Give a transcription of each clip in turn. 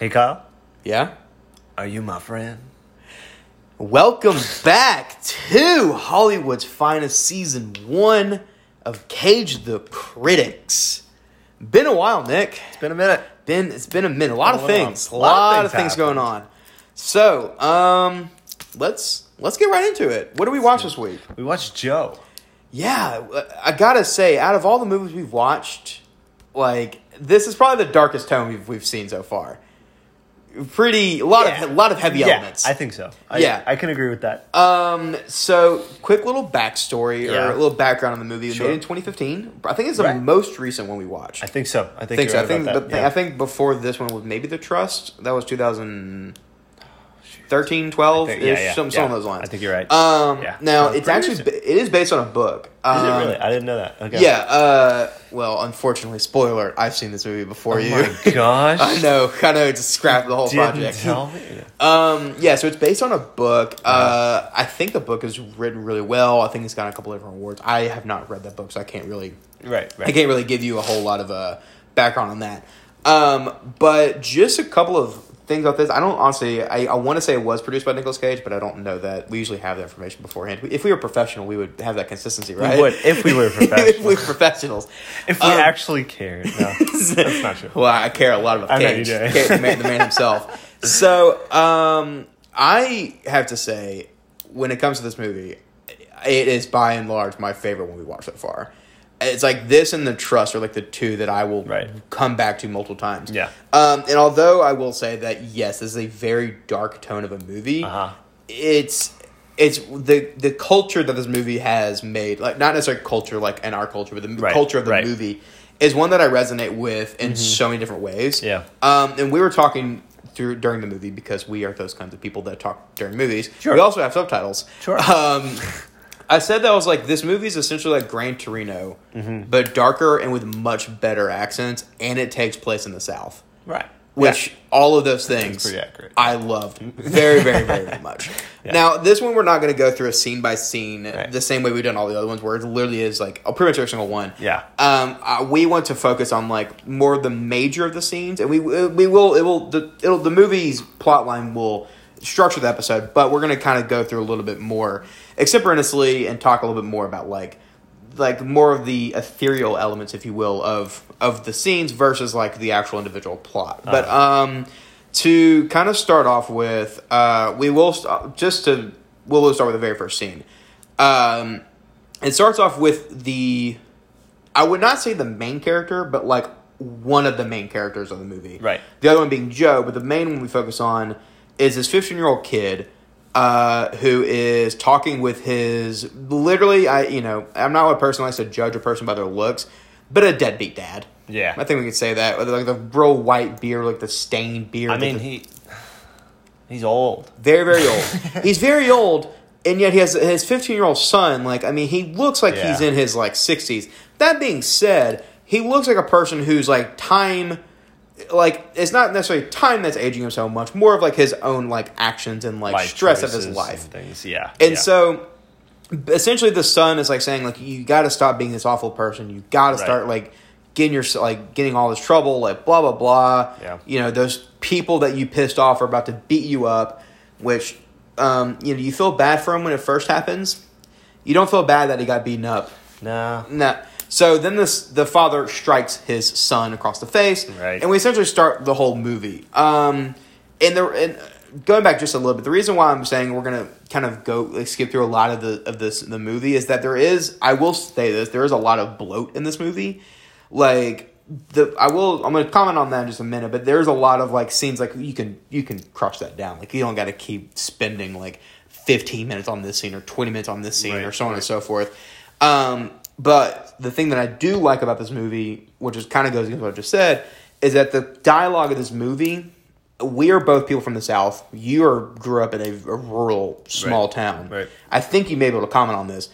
Hey, Kyle. Yeah? Are you my friend? Welcome back to Hollywood's finest season one of Cage the Critics. Been a while, Nick. It's been a minute. Been it's been a minute. A lot of things. A lot, of things going on. So, um, let's let's get right into it. What do we watch this week? We watched Joe. Yeah, I gotta say, out of all the movies we've watched, like this is probably the darkest tone we've we've seen so far. Pretty a lot Yeah. of a lot of heavy elements. I think so. I, Yeah. I can agree with that. Um. So, quick little backstory Yeah. or a little background on the movie. Sure. made in 2015. I think it's the Right. most recent one we watched. I think so. I I think, so. I think about the, that. Yeah. I think before this one was maybe The Trust. That was 2013, 12 I think- yeah, yeah, some, of yeah. those lines. I think you're right. Um. Yeah. Now it's actually recent. it is based on a book. Is Um, it really? I didn't know that. Okay. Yeah. Uh. Well, unfortunately, spoiler. I've seen this movie before Oh you. my gosh. I know. I know. Just scrap the whole Didn't project. tell me. Um, yeah, so it's based on a book. Uh, I think the book is written really well. I think it's got a couple of different awards. I have not read that book, so I can't really, Right. Right. I can't really give you a whole lot of uh, background on that. Um, but just a couple of things about this. I don't honestly. I, I want to say it was produced by Nicolas Cage, but I don't know that. We usually have that information beforehand. If we were professional, we would have that consistency, right? would, if we were if we professional. were professionals. If we Um, actually cared. No, that's not true. Well, I care a lot about I Cage. Cage, the, man, the man himself. So, um, I have to say, when it comes to this movie, it is by and large my favorite one we watched so far. It's like this and the Trust are like the two that I will Right. come back to multiple times. Yeah. Um, and although I will say that yes, this is a very dark tone of a movie. Uh-huh. It's it's the the culture that this movie has made, like not necessarily culture like in our culture, but the Right, culture of the right. movie is one that I resonate with in so many different ways. Mm-hmm. Yeah. Um, and we were talking through during the movie because we are those kinds of people that talk during movies. Sure. We also have subtitles. Sure. Um, I said that I was like, this movie is essentially like Gran Torino, Mm-hmm. but darker and with much better accents, and it takes place in the South. Right. Which all of those things. I loved very, very, very, very much. Yeah. Now, this one we're not going to go through a scene by scene Right. the same way we've done all the other ones, where it literally is like oh, pretty much every single one. Yeah. Um, uh, we want to focus on like more of the major of the scenes, and we we will it will the it'll the movie's plot line will structure the episode, but we're going to kind of go through a little bit more extemporaneously and talk a little bit more about like like more of the ethereal elements, if you will, of of the scenes versus like the actual individual plot. But um, to kind of start off with, uh, we will st- just to we'll start with the very first scene. Um, it starts off with the I would not say the main character, but like one of the main characters of the movie. Right. The other one being Joe, but the main one we focus on is this 15 year old kid uh, who is talking with his literally. I you know I'm not a person who likes to judge a person by their looks, but a deadbeat dad. Yeah. I think we could say that. With, Like the real white beard, like the stained beard. I mean, the- he. He's old. very very old. he's very old, and yet he has his 15 year old son. Like I mean, he looks like he's in his like 60s. That being said, he looks like a person who's like time. Like it's not necessarily time that's aging him so much, more of like his own like actions and like Life stress of his life. and things. Yeah. And yeah. so essentially the son is like saying like you got to stop being this awful person. You got to Right. start like getting your like getting all this trouble like blah blah blah. Yeah. You know, those people that you pissed off are about to beat you up, which um you know, you feel bad for him when it first happens. You don't feel bad that he got beaten up. Nah. No. So then this the father strikes his son across the face, Right. and we essentially start the whole movie. Um, and the and going back just a little bit, the reason why I'm saying we're gonna kind of go like, skip through a lot of the of this the movie is that there is I will say this there is a lot of bloat in this movie, like the I will I'm gonna comment on that in just a minute, but there's a lot of like scenes like you can you can crush that down like you don't got to keep spending like 15 minutes on this scene or 20 minutes on this scene Right, or so on and so forth. Um, but the thing that I do like about this movie, which is kind of goes against what I just said, is that the dialogue of this movie. We are both people from the South. You are grew up in a, a rural, small Right, town. right. I think you may be able to comment on this.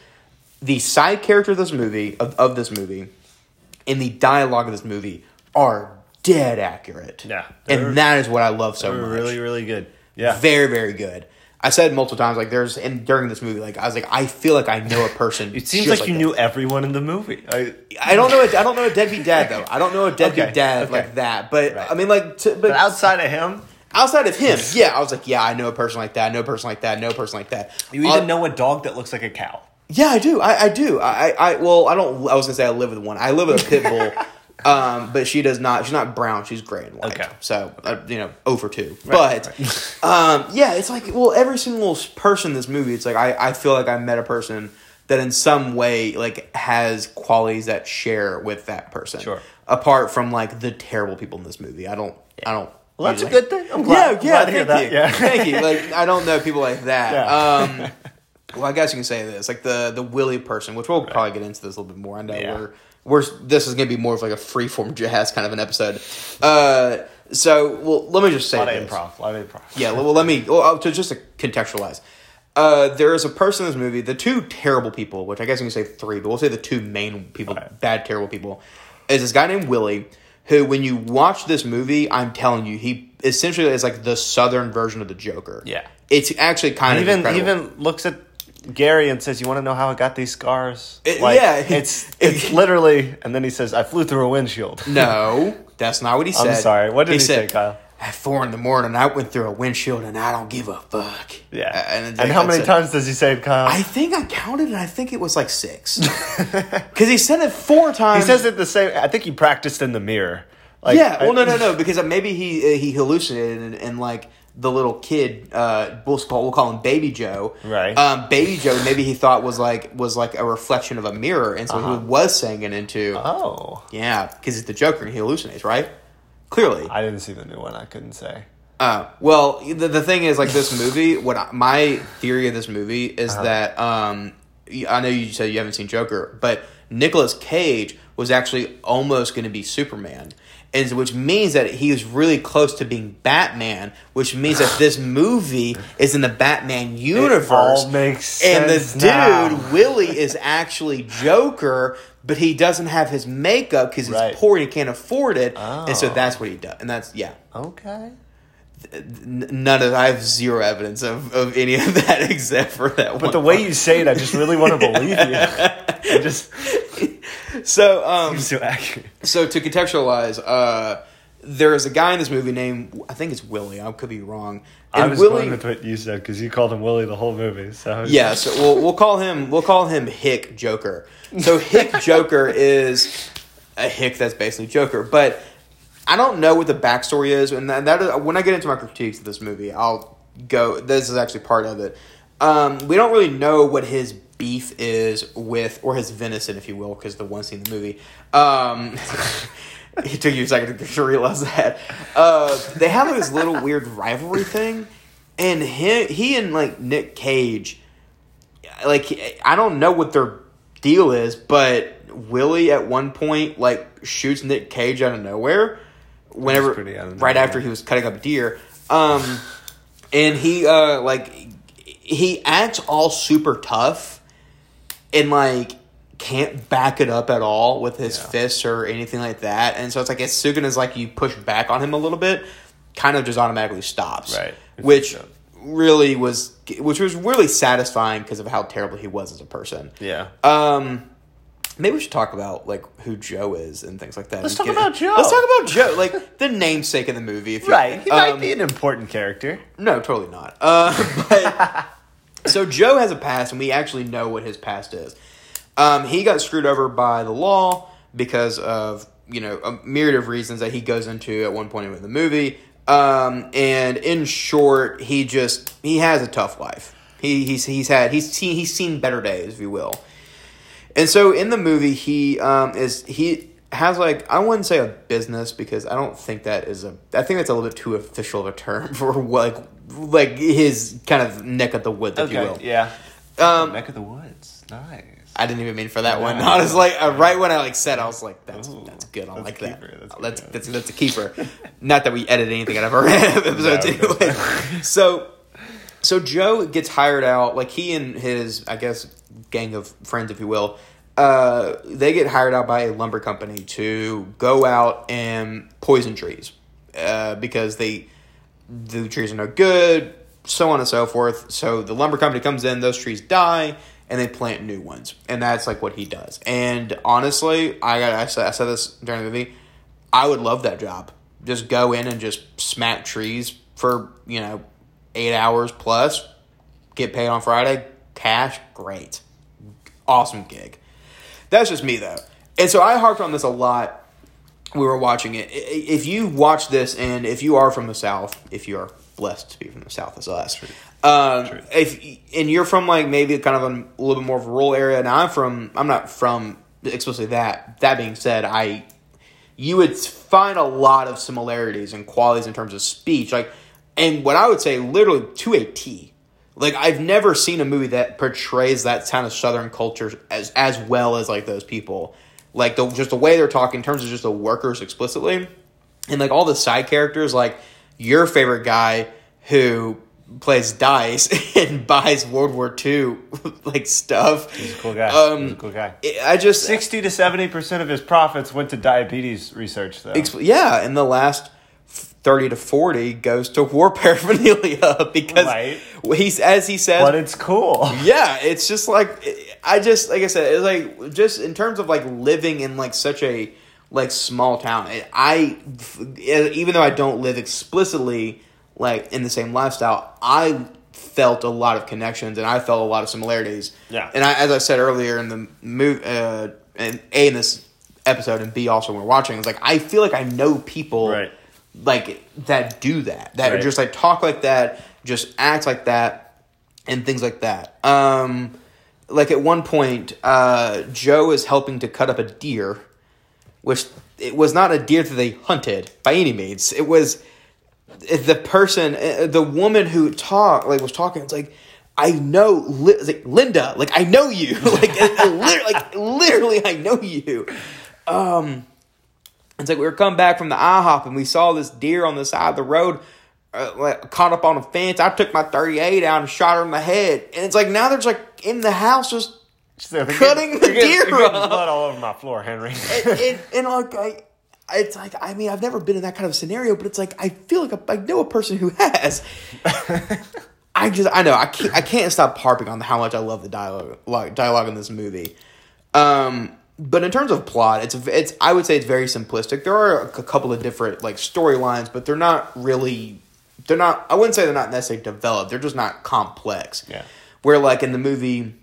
The side character of this movie, of, of this movie, and the dialogue of this movie are dead accurate. Yeah, and that is what I love so much. really, really good. Yeah. Very, very good. I said multiple times like there's and during this movie like I was like I feel like I know a person. It seems just like you that. knew everyone in the movie. I, I don't know. A, I don't know a deadbeat dad though. I don't know a deadbeat Okay, dad okay. like that. But Right. I mean, like, to, but, but outside of him, outside of him, yeah, I was like, yeah, I know a person like that. I know a person like that. I know a person like that. you Uh, even know a dog that looks like a cow. Yeah, I do. I, I do. I, I well, I don't. I was gonna say I live with one. I live with a pit bull, um, but she does not. She's not brown. She's gray and white. Okay. So uh, you know, over two. Right, but um, yeah, it's like well, every single person in this movie, it's like I, I feel like I met a person that in some way like has qualities that share with that person. Sure. Apart from like the terrible people in this movie, I don't. I don't. Well, that's a good thing. I'm glad- yeah, yeah. glad to hear thank that. you. Yeah. thank you. Like I don't know people like that. Yeah. Um, well, I guess you can say this, like the the Willie person, which we'll probably get into this a little bit more. I know Yeah. we're we're this is going to be more of like a freeform jazz kind of an episode. Uh, so well, let me just say A lot of improv. A lot of improv. Yeah, well, let me well, to just to contextualize. Uh, there is a person in this movie, the two terrible people, which I guess you can say three, but we'll say the two main people, bad, terrible people, is this guy named Willie, who, when you watch this movie, I'm telling you, he essentially is like the southern version of the Joker. Yeah. It's actually kind of Even incredible. even looks at Gary and says, "You want to know how I got these scars?" It- yeah. it's it's literally, and then he says, "I flew through a windshield." No, that's not what he I'm said. sorry. What did he say, Kyle? At four in the morning, I went through a windshield and I don't give a fuck. Yeah, Uh, and, it's how many times does he say it, Kyle? I think I counted and I think it was like six. Because he said it four times. he says it the same. I think he practiced in the mirror. Like, yeah, well, I- no, no, no, because maybe he uh, he hallucinated and, and like the little kid, uh, we'll call we'll call him Baby Joe, Right. Um, Baby Joe, maybe he thought was like was like a reflection of a mirror, and so Uh-huh. he was saying it into Oh, yeah, because he's the Joker and he hallucinates, right? Clearly, I didn't see the new one. I couldn't say. Uh, well, the, the thing is, like this movie, what I, my theory of this movie is Uh-huh. that um, I know you said you haven't seen Joker, but Nicolas Cage was actually almost going to be Superman, and which means that he was really close to being Batman, which means that this movie is in the Batman universe. all makes and the sense dude now. Willie is actually Joker. But he doesn't have his makeup because he's Right. poor and he can't afford it, and so Oh. that's what he does. And that's yeah, Okay. None of I have zero evidence of, of any of that except for that one. But the way you say it, I just really want to believe you. I just so um so accurate. so to contextualize, uh, there is a guy in this movie named I think it's Willie. I could be wrong. I was Willie, going with what you said because you called him Willie the whole movie. So yeah. So we'll we'll call him we'll call him Hick Joker. So Hick Joker is a Hick that's basically Joker, but I don't know what the backstory is, and that, that is, when I get into my critiques of this movie, I'll go. This is actually part of it. Um, we don't really know what his beef is with, or his venison, if you will, because the one scene in the movie. Um, it took you a second to realize that. Uh, they have this little weird rivalry thing, and he, he and like Nick Cage, like I don't know what their deal is, but Willie at one point like shoots Nick Cage out of nowhere. Whenever out right nowhere. after he was cutting up a deer, um, and he uh like he acts all super tough and like can't back it up at all with his Yeah. fists or anything like that. And so it's like as soon as like you push back on him a little bit, kind of just automatically stops. Right. Which really was which was really satisfying because of how terrible he was as a person. Yeah. Um maybe we should talk about like who Joe is and things like that. Let's talk about Joe. Let's talk about Joe, like the namesake of the movie. If you, Right. He might um, be an important character. no, totally not. Uh, but so Joe has a past, and we actually know what his past is. Um, he got screwed over by the law because of you know a myriad of reasons that he goes into at one point in the movie. Um, and in short, he just he has a tough life. He he's he's had he's seen he's seen better days, if you will. And so in the movie, he um, is he has like I wouldn't say a business because I don't think that is a I think that's a little bit too official of a term for like like his kind of neck of the woods, if you will. Yeah. Um, Neck of the woods. Nice. I didn't even mean for that one. I was like, uh, right when I like said, I was like, that's Ooh, that's good. I that's like a that. keeper, that's a That's that's, that's a keeper. Not that we edit anything out of our episodes No, anyway. so, so Joe gets hired out. Like he and his, I guess, gang of friends, if you will, uh, they get hired out by a lumber company to go out and poison trees uh, because they the trees are no good. so on and so forth. So the lumber company comes in, those trees die, and they plant new ones, and that's like what he does. And honestly, I got I said, I said this during the movie, I would love that job. Just go in and just smack trees for you know eight hours plus, get paid on Friday, cash, great, awesome gig. That's just me though, and so I harped on this a lot. We were watching it. If you watch this, and if you are from the South, if you are blessed to be from the South as us, um, True. if and you're from like maybe kind of a, a little bit more of a rural area. Now I'm from. I'm not from explicitly that. That being said, I you would find a lot of similarities and qualities in terms of speech, like, and what I would say, literally to a T. Like I've never seen a movie that portrays that kind of Southern culture as as well as like those people, like the just the way they're talking in terms of just the workers explicitly, and like all the side characters, like your favorite guy who plays dice and buys World War II like stuff. He's a cool guy. Um, He's a cool guy. I just Sixty to seventy percent of his profits went to diabetes research, though. Expl- yeah, and the last thirty to forty goes to war paraphernalia because Right. he's as he says. but it's cool. yeah, it's just like I just like I said, it's like just in terms of like living in like such a like small town. I even though I don't live explicitly like in the same lifestyle, I felt a lot of connections and I felt a lot of similarities. Yeah. and I, as I said earlier in the move, uh, and a in this episode and b also when we're watching, it's like I feel like I know people Right. like that do that that Right. just like talk like that, just act like that, and things like that. Um, like at one point, uh, Joe is helping to cut up a deer, which it was not a deer that they hunted by any means. It was the person, uh, the woman who talked, like was talking. It's like. I know, Li- like, Linda. Like I know you. like, uh, lit- like literally, I know you. Um, it's like we were coming back from the IHOP and we saw this deer on the side of the road, uh, like, caught up on a fence. I took my 38 out and shot her in the head. And it's like now they're just like in the house, just So Cutting the deer getting up. blood all over my floor, Henry. and, and, and like I. It's like I mean I've never been in that kind of scenario, but it's like I feel like I, I know a person who has. I just I know I can't I can't stop harping on how much I love the dialogue like, dialogue in this movie. Um, but in terms of plot, it's it's I would say it's very simplistic. There are a couple of different like storylines, but they're not really they're not I wouldn't say they're not necessarily developed. They're just not complex. Yeah. Where like in the movie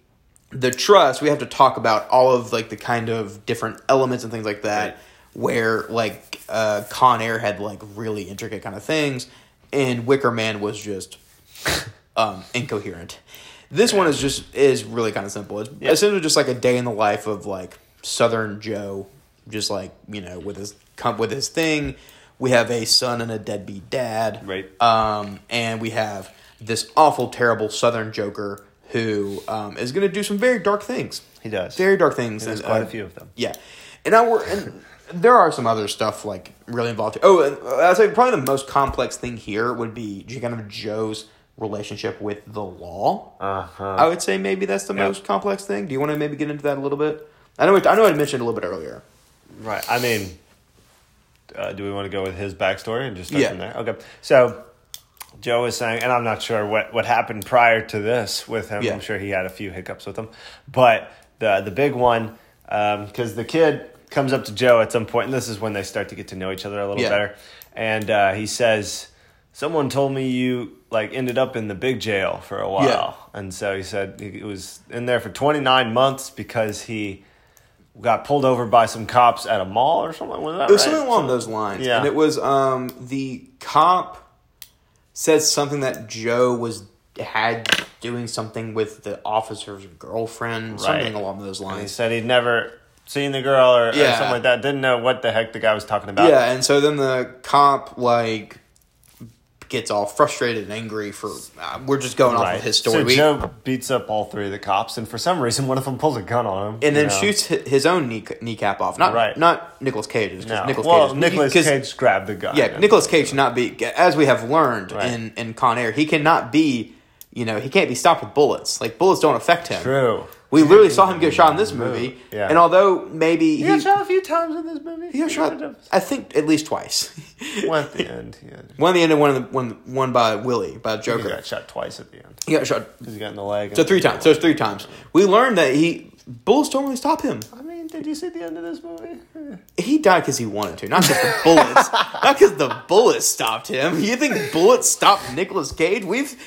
The Trust, we have to talk about all of like the kind of different elements and things like that Right. where like uh Con Air had like really intricate kind of things and Wicker Man was just um, incoherent. This one is just is really kind of simple. It's Yeah. essentially just like a day in the life of like Southern Joe, just like you know with his with his thing. We have a son and a deadbeat dad, Right. Um, and we have this awful, terrible Southern Joker who um, is going to do some very dark things. He does. very dark things. There's quite uh, a few of them. yeah, and I were and there are some other stuff like really involved. Oh, I'd say probably the most complex thing here would be kind of Joe's relationship with the law. Uh-huh. I would say maybe that's the Yeah. most complex thing. Do you want to maybe get into that a little bit? I know. I know. I mentioned a little bit earlier. Right. I mean, uh, do we want to go with his backstory and just start Yeah. from there? Okay. So Joe was saying, and I'm not sure what, what happened prior to this with him. Yeah. I'm sure he had a few hiccups with him, but the the big one because the kid comes up to Joe at some point, and this is when they start to get to know each other a little Yeah. better, and uh, he says. Someone told me you like ended up in the big jail for a while, and so he said he was in there for 29 months because he got pulled over by some cops at a mall or something. Was that It was right? something along those lines. Yeah. And it was um the cop said something that Joe was had doing something with the officer's girlfriend, something along those And he said he'd never seen the girl or, or something like that. Didn't know what the heck the guy was talking about. Yeah, and so then the cop like gets all frustrated and angry for uh, we're just going off Right. of his story. So We- Joe beats up all three of the cops, and for some reason, one of them pulls a gun on him. and then know. shoots his own knee, kneecap off. Not Right. not Nicolas Cage's. No. Nicolas well, Cage's. Nicolas Cage grabbed the gun. Yeah, Nicolas Cage should not be, as we have learned Right. in, in Con Air, he cannot be you know, he can't be stopped with bullets. Like bullets don't affect him. True. We literally saw him get shot in this movie. Yeah. And although maybe He he, got shot a few times in this movie. he got shot, I think at least twice. One at the end. He, had, one at the end and one, in the, one, one by Willie, by he Joker. got shot twice at the end. He got shot. Because he got in the leg. So three times. So it's three times. We learned that he bullets don't really stop him. I mean, did you see the end of this movie? He died because he wanted to, not because the bullets, not because the bullets stopped him. You think bullets stopped Nicolas Cage? We've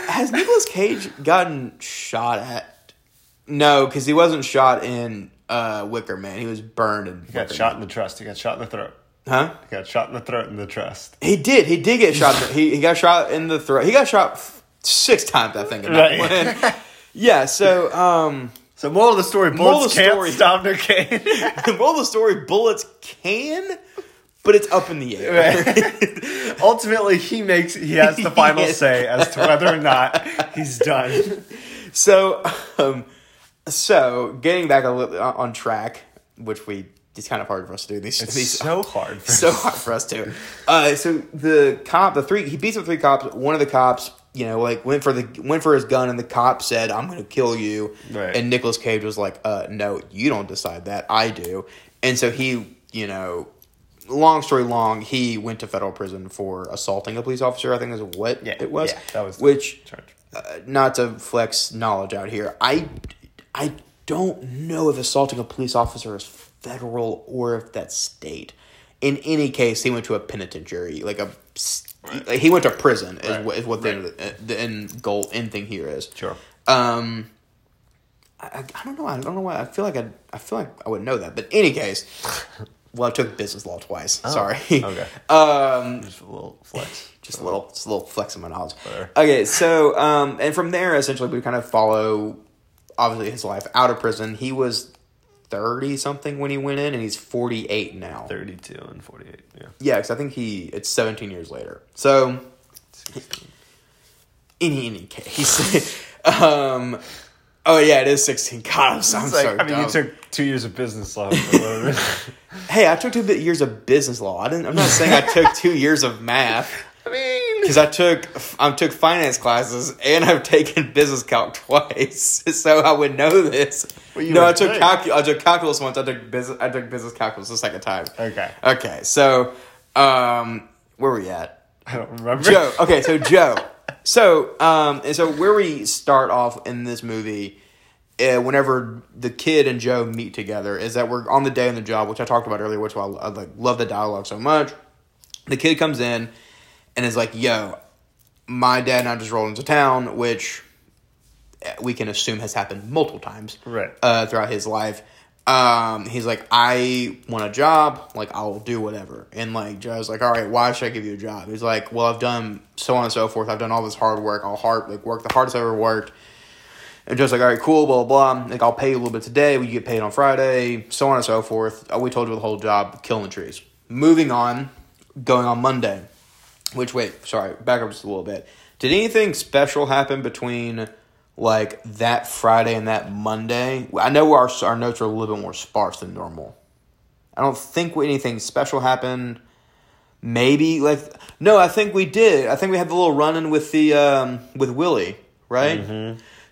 has Nicolas Cage gotten shot at? No, because he wasn't shot in uh, Wicker Man. He was burned in. He got shot in the trust. He got shot in the throat. Huh? He got shot in the throat in the trust. He did. He did get shot. in he he got shot in the throat. He got shot f- six times, I think. Right. one. yeah. So, um, So moral of the story: Moral bullets of the can't story- stop Nick Cage. moral of the story: bullets can, but it's up in the air. Ultimately, he makes he has the final Yes. say as to whether or not he's done. So, um, so getting back a little on track, which we it's kind of hard for us to do these. It's these so hard. For so hard for us to. Uh, so the cop, the three, he beats up three cops. One of the cops, you know, like went for the went for his gun, and the cop said, "I'm going to kill you." Right. And Nicolas Cage was like, "Uh, no, you don't decide that. I do." And so he, you know. Long story long, he went to federal prison for assaulting a police officer. I think is what Yeah, it was. yeah, that was which charge. uh, not to flex knowledge out here, I, I don't know if assaulting a police officer is federal or if that's state. In any case, he went to a penitentiary, like a like he went to prison is Right. what, is what the, the end goal end thing here is. Sure. Um, I, I don't know. I don't know why. I feel like I I feel like I would know that. But in any case, well, I took business law twice. Sorry. Oh, okay. Um, Just a little flex. just a little, just a little flex in my knowledge. Whatever. Okay, so um, and from there, essentially, we kind of follow, obviously, his life out of prison. He was thirty something when he went in, and he's forty eight now. Thirty-two and forty-eight. Yeah. Yeah, because I think he it's seventeen years later. So in any case, um, oh yeah, it is sixteen. God, I'm, so- I'm like, so I mean, dumb. you took two years of business law. hey, I took two years of business law. I didn't. I'm not saying I took two years of math. I mean, Because I took I took finance classes and I've taken business calc twice, so I would know this. Well, you no, I took calcu- I took calculus once. I took business. I took business calculus the second time. Okay. Okay. So, um, where were we at? I don't remember. Joe. Okay. So Joe. So, um, and so where we start off in this movie, uh, whenever the kid and Joe meet together, is that we're on the day on the job, which I talked about earlier, which I, I like love the dialogue so much. The kid comes in and is like, "Yo, my dad and I just rolled into town," which we can assume has happened multiple times, Right. uh, throughout his life. Um, he's like, I want a job, like I'll do whatever. And like Joe's like, all right, why should I give you a job? He's like, well, I've done so on and so forth. I've done all this hard work. I'll hard like work the hardest I've ever worked. And Joe's like, all right, cool, blah blah blah. Like I'll pay you a little bit today. We get paid on Friday, so on and so forth. Uh, we told you the whole job, killing trees. Moving on, going on Monday. Which wait, sorry, back up just a little bit. Did anything special happen between like that Friday and that Monday? I know our our notes are a little bit more sparse than normal. I don't think anything special happened. Maybe like no, I think we did. I think we had the little run in with the um, with Willie, right?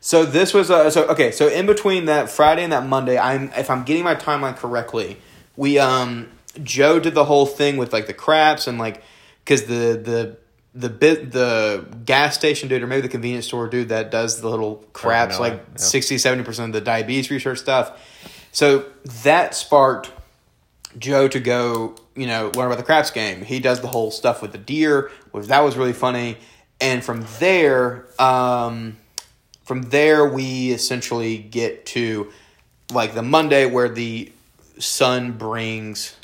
So this was uh, so okay. So in between that Friday and that Monday, I'm if I'm getting my timeline correctly, we um Joe did the whole thing with like the craps and like because the the the bit the gas station dude or maybe the convenience store dude that does the little craps like yeah. 60 70 percent of the diabetes research stuff. So that sparked Joe to go, you know, learn about the craps game. He does the whole stuff with the deer, which that was really funny. And from there, um, from there we essentially get to like the Monday where the son brings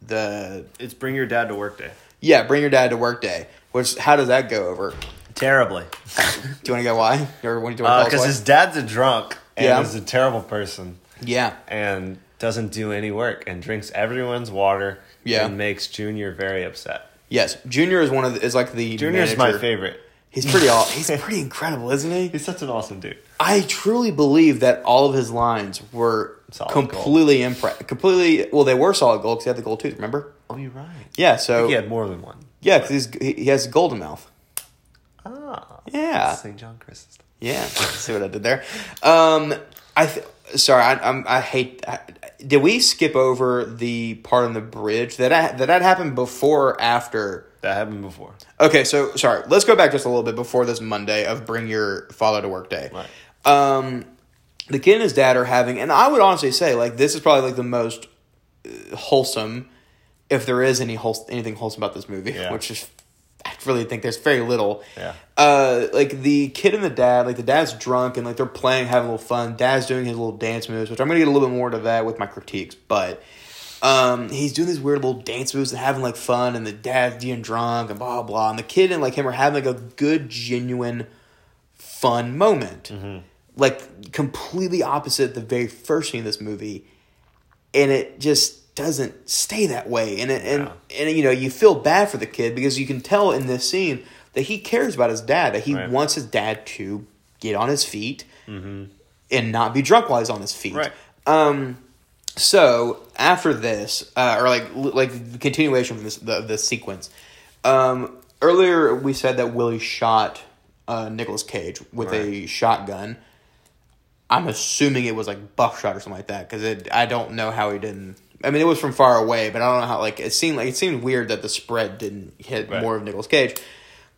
the It's bring your dad to work day. yeah, bring your dad to work day. Which how does that go over? Terribly. Do you want to go why? Or what do uh, you want to Because us his dad's a drunk and Yeah. is a terrible person? Yeah. and doesn't do any work and drinks everyone's water. Yeah. And makes Junior very upset. Yes. Junior is one of the, is like the Junior's my favorite. He's pretty all he's pretty incredible, isn't he? He's such an awesome dude. I truly believe that all of his lines were Solid completely impre- completely well they were solid gold because he had the gold tooth remember Oh, you're right. yeah so He had more than one. Yeah because he he has golden mouth Ah, Yeah. St. John Chrysostom. Yeah, see what I did there. Um, I th- sorry, I, I'm, I hate. I, did we skip over the part on the bridge that I, that had happened before or after? That happened before. Okay, so sorry. Let's go back just a little bit before this Monday of bring your father to work day. Right. Um, the kid and his dad are having, and I would honestly say like this is probably like the most uh, wholesome, if there is any wholes- anything wholesome about this movie, Yeah. which is I really think there's very little. Yeah. Uh, like the kid and the dad, like the dad's drunk and like they're playing, having a little fun. Dad's doing his little dance moves, which I'm gonna get a little bit more to that with my critiques, but. Um, he's doing these weird little dance moves and having like fun, and the dad's being drunk and blah blah. And the kid and like him are having like a good, genuine, fun moment. Like completely opposite the very first scene of this movie, and it just doesn't stay that way. And and and you know you feel bad for the kid because you can tell in this scene that he cares about his dad, that he Right. wants his dad to get on his feet and not be drunk while he's on his feet. Right. Um, so after this, uh, or like like the continuation from this the the sequence. Um, earlier we said that Willie shot uh, Nicolas Cage with a shotgun. I'm assuming it was like buckshot or something like that because I don't know how he didn't. I mean, it was from far away, but I don't know how. Like it seemed like it seemed weird that the spread didn't hit Right. more of Nicolas Cage.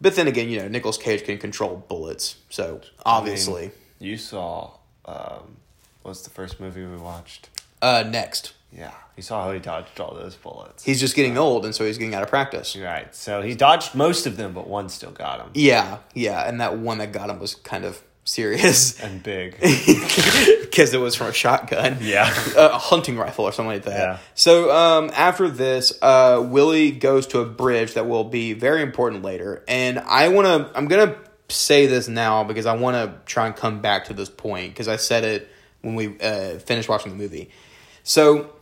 But then again, you know, Nicolas Cage can control bullets, so obviously. I mean, you saw. Um, what's the first movie we watched? uh, next, Yeah, you saw how he dodged all those bullets. he's just getting old, and so he's getting out of practice. right. So he dodged most of them, but one still got him. Yeah, yeah, and that one that got him was kind of serious And big. because it was from a shotgun. Yeah. a hunting rifle or something like that. Yeah. So um, after this, uh, Willie goes to a bridge that will be very important later, and I want to. I'm gonna say this now because I want to try and come back to this point because I said it when we uh, finished watching the movie. So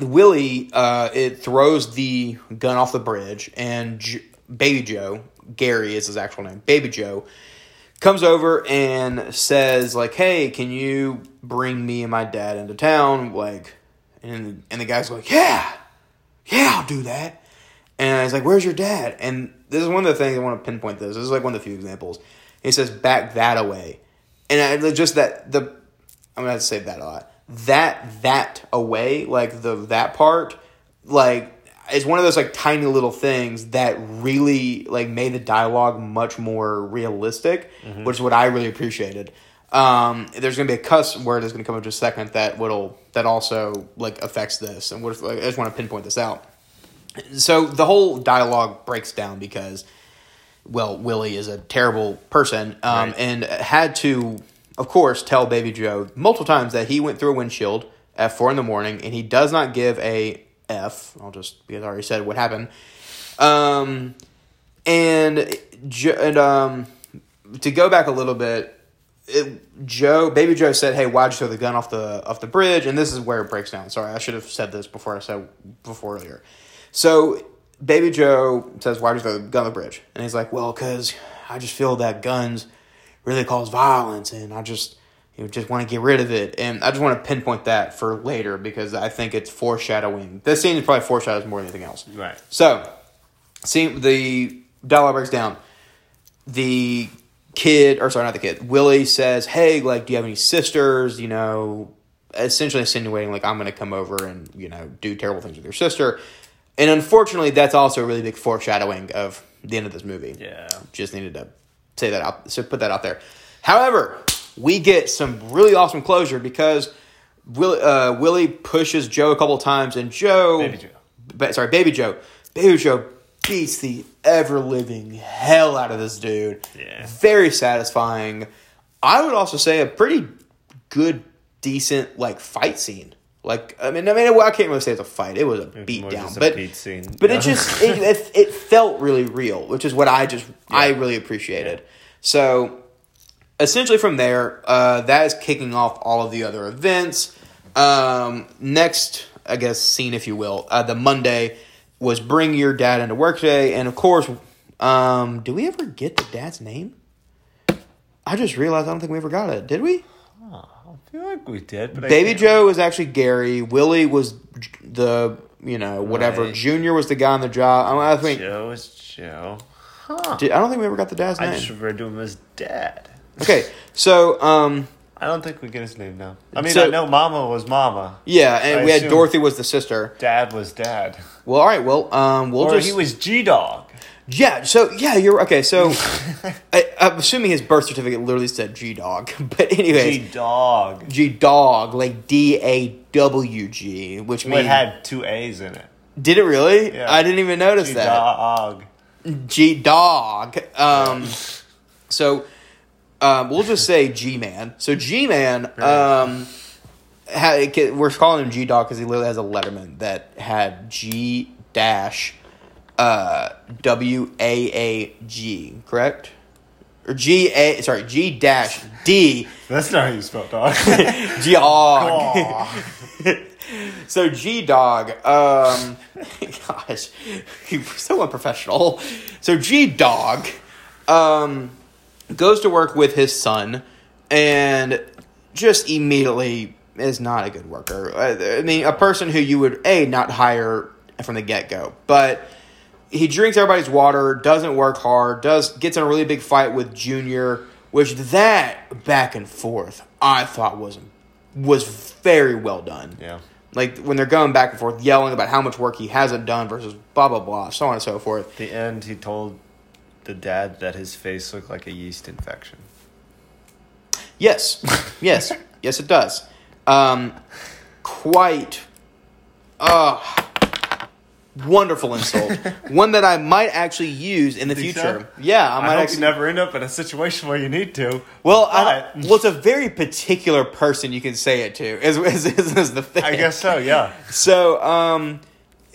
Willie, uh, it throws the gun off the bridge, and J- Baby Joe, Gary is his actual name, Baby Joe, comes over and says like, "Hey, can you bring me and my dad into town?" Like, and and the guy's like, "Yeah, yeah, I'll do that." And he's like, "Where's your dad?" And this is one of the things I want to pinpoint. This this is like one of the few examples. He says, "Back that away," and I, just that the I'm gonna have to say that a lot. That that away, like the that part, like it's one of those like tiny little things that really like made the dialogue much more realistic, which is what I really appreciated. Um, there's gonna be a cuss word that's gonna come up in just a second that will that also like affects this, and what if, like, I just want to pinpoint this out. So the whole dialogue breaks down because well, Willie is a terrible person, um, Right. and had to, of course, tell Baby Joe multiple times that he went through a windshield at four in the morning, and he does not give a F. I'll just because I already said what happened. Um, and and um, to go back a little bit, it, Joe, Baby Joe said, "Hey, why'd you throw the gun off the off the bridge?" And this is where it breaks down. Sorry, I should have said this before I said before earlier. So Baby Joe says, "Why'd you throw the gun on the bridge?" And he's like, "Well, because I just feel that guns really cause violence, and I just." You just want to get rid of it, and I just want to pinpoint that for later because I think it's foreshadowing. This scene is probably foreshadows more than anything else. Right. So, see the dialogue breaks down. The kid, or sorry, not the kid. Willie says, "Hey, like, do you have any sisters?" You know, essentially insinuating like I'm going to come over and you know do terrible things with your sister. And unfortunately, that's also a really big foreshadowing of the end of this movie. Yeah. Just needed to say that out, so put that out there. However, we get some really awesome closure because Will, uh, Willie pushes Joe a couple times, and Joe, Baby Joe. ba- sorry, Baby Joe, Baby Joe beats the ever living hell out of this dude. Yeah. very satisfying. I would also say a pretty good, decent like fight scene. Like I mean, I mean, well, I can't really say it's a fight. It was a beat more down, but beat scene. but it just it, it it felt really real, which is what I just I really appreciated. So essentially, from there, uh, that is kicking off all of the other events. Um, next, I guess scene, if you will, uh, the Monday was bring your dad into work day, and of course, um, do we ever get the dad's name? I just realized I don't think we ever got it. Did we? I feel like we did, but Baby Joe was actually Gary. Willie was the you know whatever. Right. Junior was the guy on the job. I, I think Joe is Joe. Huh. Did- I don't think we ever got the dad's I name. I just referred to him as Dad. Okay, so um, I don't think we get his name now. I mean, So- I know Mama was Mama. yeah, and I we had assume- Dorothy was the sister. Dad was Dad. Well, all right, well, um, we'll or just he was G Dog. yeah. So yeah, you're okay. So I, I'm assuming his birth certificate literally said G Dog, but anyways, G Dog. G Dog, like D A W G, which It means had two A's in it. did it really? Yeah. I didn't even notice G that. Dog. G Dog. Um, so um, we'll just say G Man. So G Man, um, ha- we're calling him G Dog because he literally has a Letterman that had G dash uh, W A A G, correct? Or G A sorry G dash D That's not how you spell dog. G Og. Aw. So G Dog, um, gosh, so unprofessional. So G Dog, um, goes to work with his son, and just immediately is not a good worker. I I mean, a person who you would a not hire from the get go, but he drinks everybody's water, doesn't work hard, does gets in a really big fight with Junior, which that back and forth I thought was was very well done. yeah. Like when they're going back and forth, yelling about how much work he hasn't done versus blah blah blah, so on and so forth. At the end, he told the dad that his face looked like a yeast infection. Yes, yes, yes, it does. Um, quite, uh, wonderful insult. One that I might actually use in the Think future. so? Yeah, I I, might hope actually. you never end up in a situation where you need to. well, I, well, it's a very particular person you can say it to. Is is, is, is the thing? I guess so. Yeah. So, um,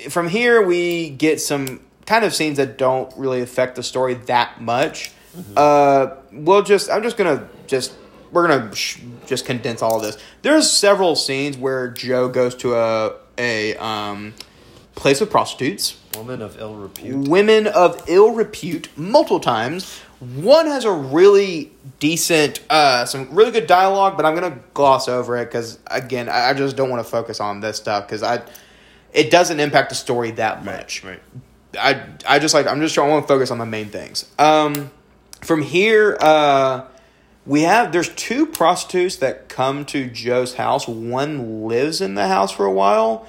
from here we get some kind of scenes that don't really affect the story that much. Uh, we'll just I'm just gonna just we're gonna sh- just condense all of this. There's several scenes where Joe goes to a a um, place with prostitutes women of ill repute. women of ill repute multiple times. One has a really decent, uh, some really good dialogue, but I'm gonna gloss over it because again, I, I just don't want to focus on this stuff because I, it doesn't impact the story that much. Right. I I just like I'm just trying to focus on the main things. Um, from here, uh, we have there's two prostitutes that come to Joe's house. One lives in the house for a while,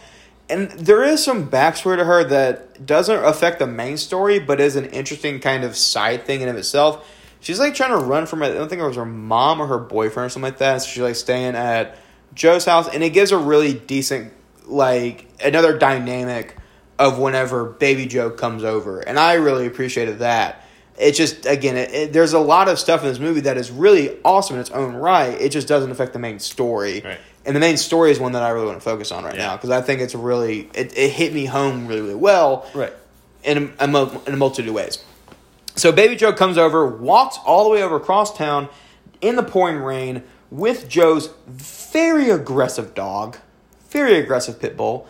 and there is some backstory to her that doesn't affect the main story, but is an interesting kind of side thing in of itself. She's like trying to run from it. I don't think it was her mom or her boyfriend or something like that. So she's like staying at Joe's house, and it gives a really decent like another dynamic of whenever Baby Joe comes over, and I really appreciated that. It's just again, it, it, there's a lot of stuff in this movie that is really awesome in its own right. It just doesn't affect the main story, Right. and the main story is one that I really want to focus on right Yeah. now because I think it's really it, it hit me home really really well Right. in a, a in a multitude of ways. So Baby Joe comes over, walks all the way over across town in the pouring rain with Joe's very aggressive dog, very aggressive pit bull,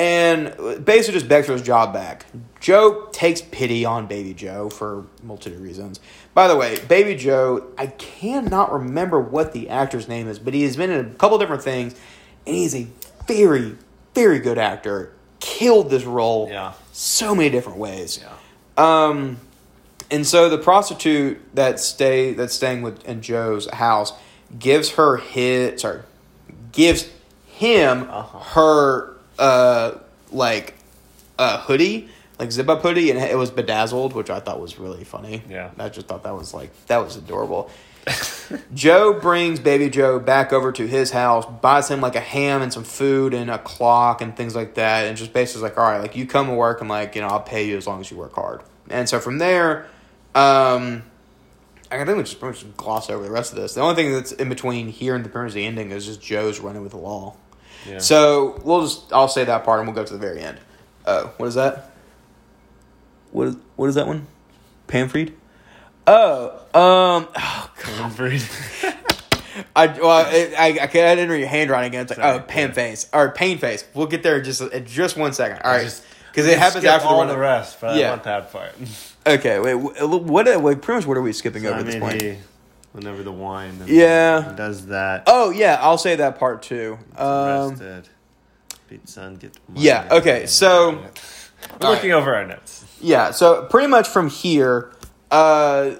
and basically just begs for his job back. Joe takes pity on Baby Joe for a multitude of reasons. By the way, Baby Joe, I cannot remember what the actor's name is, but he has been in a couple different things, and he's a very, very good actor. Killed this role Yeah. so many different ways. Yeah. Um, and so the prostitute that stay that's staying with in Joe's house gives her his sorry gives him Uh-huh. her uh like a hoodie like zip up hoodie and it was bedazzled which I thought was really funny. Yeah. I just thought that was like that was adorable. Joe brings baby Joe back over to his house, buys him like a ham and some food and a clock and things like that, and just basically like, all right, like you come to work and like you know I'll pay you as long as you work hard. And so from there, um, I think we just pretty much gloss over the rest of this. The only thing that's in between here and the pretty the ending is just Joe's running with the law. Yeah. So we'll just I'll say that part and we'll go to the very end. Oh, what is that? What is what is that one? Pamfried? Oh, um, oh, Comfort. I well, I, I, I, can't- I didn't read your handwriting again. It's like, Sorry, oh, yeah. face or pain face. We'll get there in just in just one second. All right, because it happens after the run. the rest, but Yeah. I want that part. Okay, wait. wh- What? Wait, pretty much. What are we skipping over I at this point? he, whenever the wine Yeah. does that. Oh yeah, I'll say that part too. Um, arrested. Beat son, get yeah, okay, so- We're looking over our notes. yeah. So pretty much from here, Uh,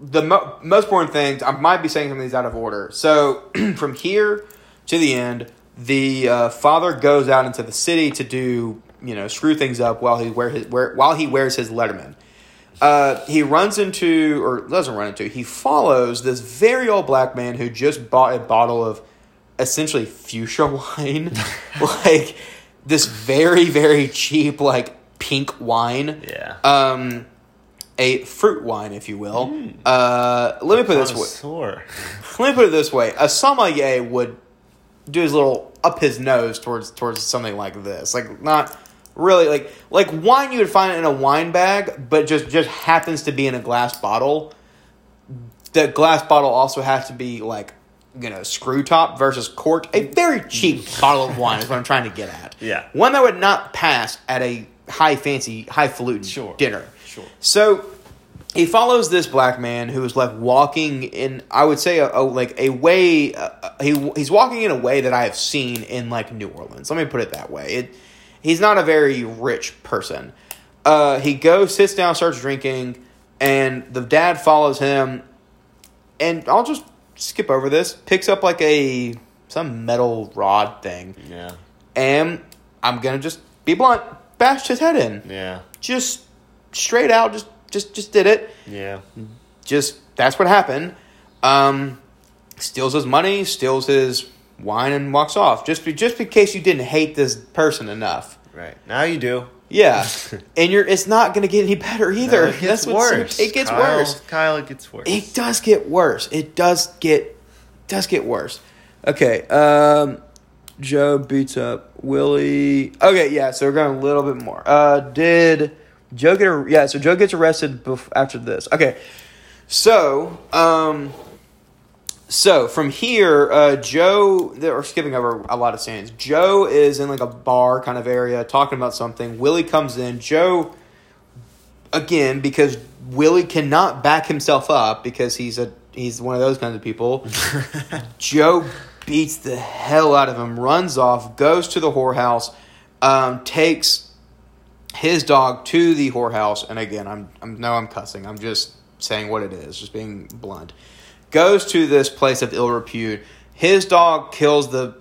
the mo- most important things, I might be saying some of these out of order. So from here to the end, the uh, father goes out into the city to do, you know, screw things up while he wear his wear, while he wears his Letterman. Uh, he runs into, or doesn't run into, he follows this very old black man who just bought a bottle of essentially fuchsia wine, like this very very cheap like pink wine. Yeah. Um, a fruit wine, if you will. Uh, let me put it this way. Let me put it this way: a sommelier would do his little up his nose towards towards something like this, like not really like like wine you would find in a wine bag, but just just happens to be in a glass bottle. The glass bottle also has to be like you know screw top versus cork. A very cheap bottle of wine is what I'm trying to get at. Yeah. one that would not pass at a high fancy highfalutin Sure. dinner. Sure. So he follows this black man who is like walking in I would say a, a like a way uh, he he's walking in a way that I have seen in like New Orleans. Let me put it that way. It he's not a very rich person. Uh, he goes, sits down, starts drinking, and the dad follows him. And I'll just skip over this. Picks up like a some metal rod thing, Yeah. and I'm gonna just be blunt, bashed his head in. Yeah. Just straight out, just just just did it Yeah. just that's what happened. Um, steals his money, steals his wine, and walks off. Just be, just in case you didn't hate this person enough. Right. Now you do. Yeah, and you're it's not going to get any better either. No, it gets That's worse. it gets Kyle, worse. Kyle, it gets worse. It does get worse. It does get does get worse. Okay. Um, Joe beats up Willie. Okay, yeah. So we're going a little bit more. Uh, did Joe get? Yeah. So Joe gets arrested bef- after this. Okay. So um. So from here, uh, Joe, we're skipping over a lot of scenes. Joe is in like a bar kind of area talking about something. Willie comes in. Joe again because Willie cannot back himself up because he's a he's one of those kinds of people. Joe beats the hell out of him, runs off, goes to the whorehouse, um, takes his dog to the whorehouse, and again, I'm I'm no I'm cussing. I'm just saying what it is, just being blunt. Goes to this place of ill repute. His dog kills the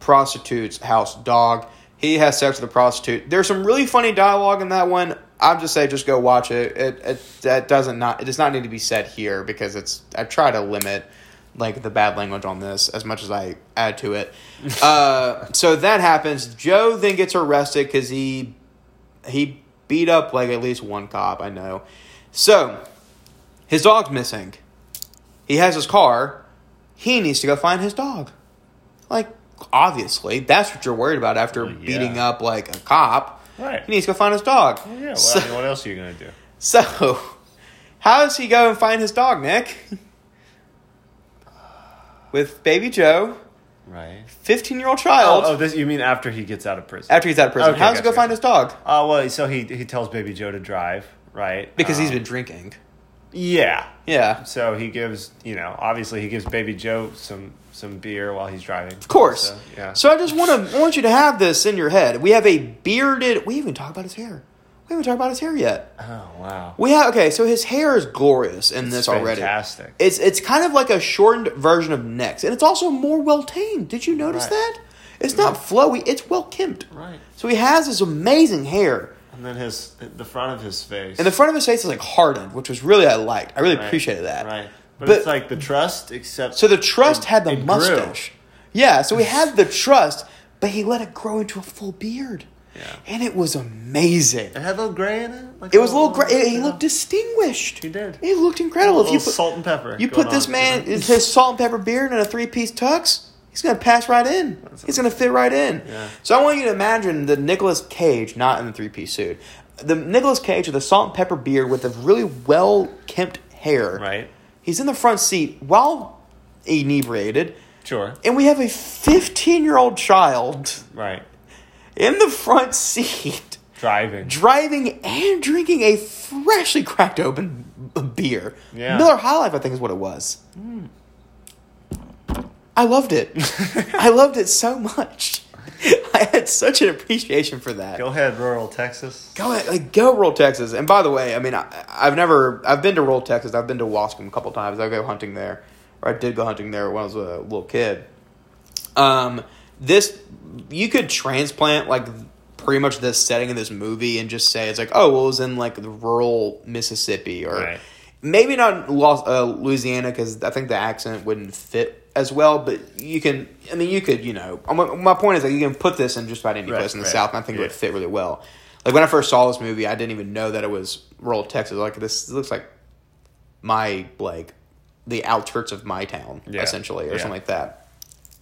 prostitute's house dog. He has sex with the prostitute. There's some really funny dialogue in that one. I'm just say, just go watch it. It, it that doesn't not it does not need to be said here because it's I try to limit like the bad language on this as much as I add to it. uh, so that happens. Joe then gets arrested because he he beat up like at least one cop I know. So his dog's missing. He has his car. He needs to go find his dog. Like obviously, that's what you're worried about after Well, yeah. beating up like a cop. Right. He needs to go find his dog. Well, yeah. Well, So- I mean, what else are you gonna do? so, how does he go and find his dog, Nick? With baby Joe, Right. 15 year old Oh, child, oh, this you mean after he gets out of prison? after he's out of prison. Okay, how does he go gotcha, find his dog? Oh well, so he he tells Baby Joe to drive, right? Because he's um, been drinking. Yeah. Yeah. So he gives you know obviously he gives Baby Joe some some beer while he's driving. Of course. So, yeah. So I just want to want you to have this in your head. We have a bearded. We even talk about his hair. We haven't talked about his hair yet. oh wow. We have okay. So his hair is glorious in this already. Fantastic. It's it's kind of like a shortened version of Nick's, and it's also more well tamed. Did you notice Right. that? It's not mm-hmm. flowy. It's well kempt. Right. So he has this amazing hair, And then his the front of his face. and the front of his face is like hardened, which was really I liked. I really Right, appreciated that. Right. But, But- it's like the trust, except So the trust it- had the it grew. mustache. Yeah, so he had the trust, but he let it grow into a full beard. Yeah. And it was amazing. It had a little gray in it. Like It was a little gray. He looked distinguished. He did. He looked incredible. little If you put, salt and pepper. you put this on, man, his salt and pepper beard and a three piece tux, he's going to pass right in. He's going to fit right in. Yeah. So I want you to imagine the Nicolas Cage, not in the three piece suit, the Nicolas Cage with the salt and pepper beard with the really well kempt hair. Right. He's in the front seat while inebriated. Sure. And we have a 15 year old child Right. in the front seat Driving. driving and drinking a freshly cracked open beer. Yeah. Miller High Life, I think, is what it was. Hmm. I loved it. I loved it so much. I had such an appreciation for that. Go ahead, rural Texas. Go ahead, like go rural Texas. And by the way, I mean I, I've never I've been to rural Texas. I've been to Waskom a couple times. I go hunting there, or I did go hunting there when I was a little kid. Um, this you could transplant like pretty much this setting of this movie and just say it's like oh well it was in like the rural Mississippi or Right. maybe not Los, uh, Louisiana because I think the accent wouldn't fit as well. But you can, I mean, you could, you know, my, my point is that you can put this in just about any Right, place in the right, South, and I think it would fit really well. Like when I first saw this movie, I didn't even know that it was rural Texas. Like this looks like my like the outskirts of my town, Yeah, essentially, or yeah. something like that.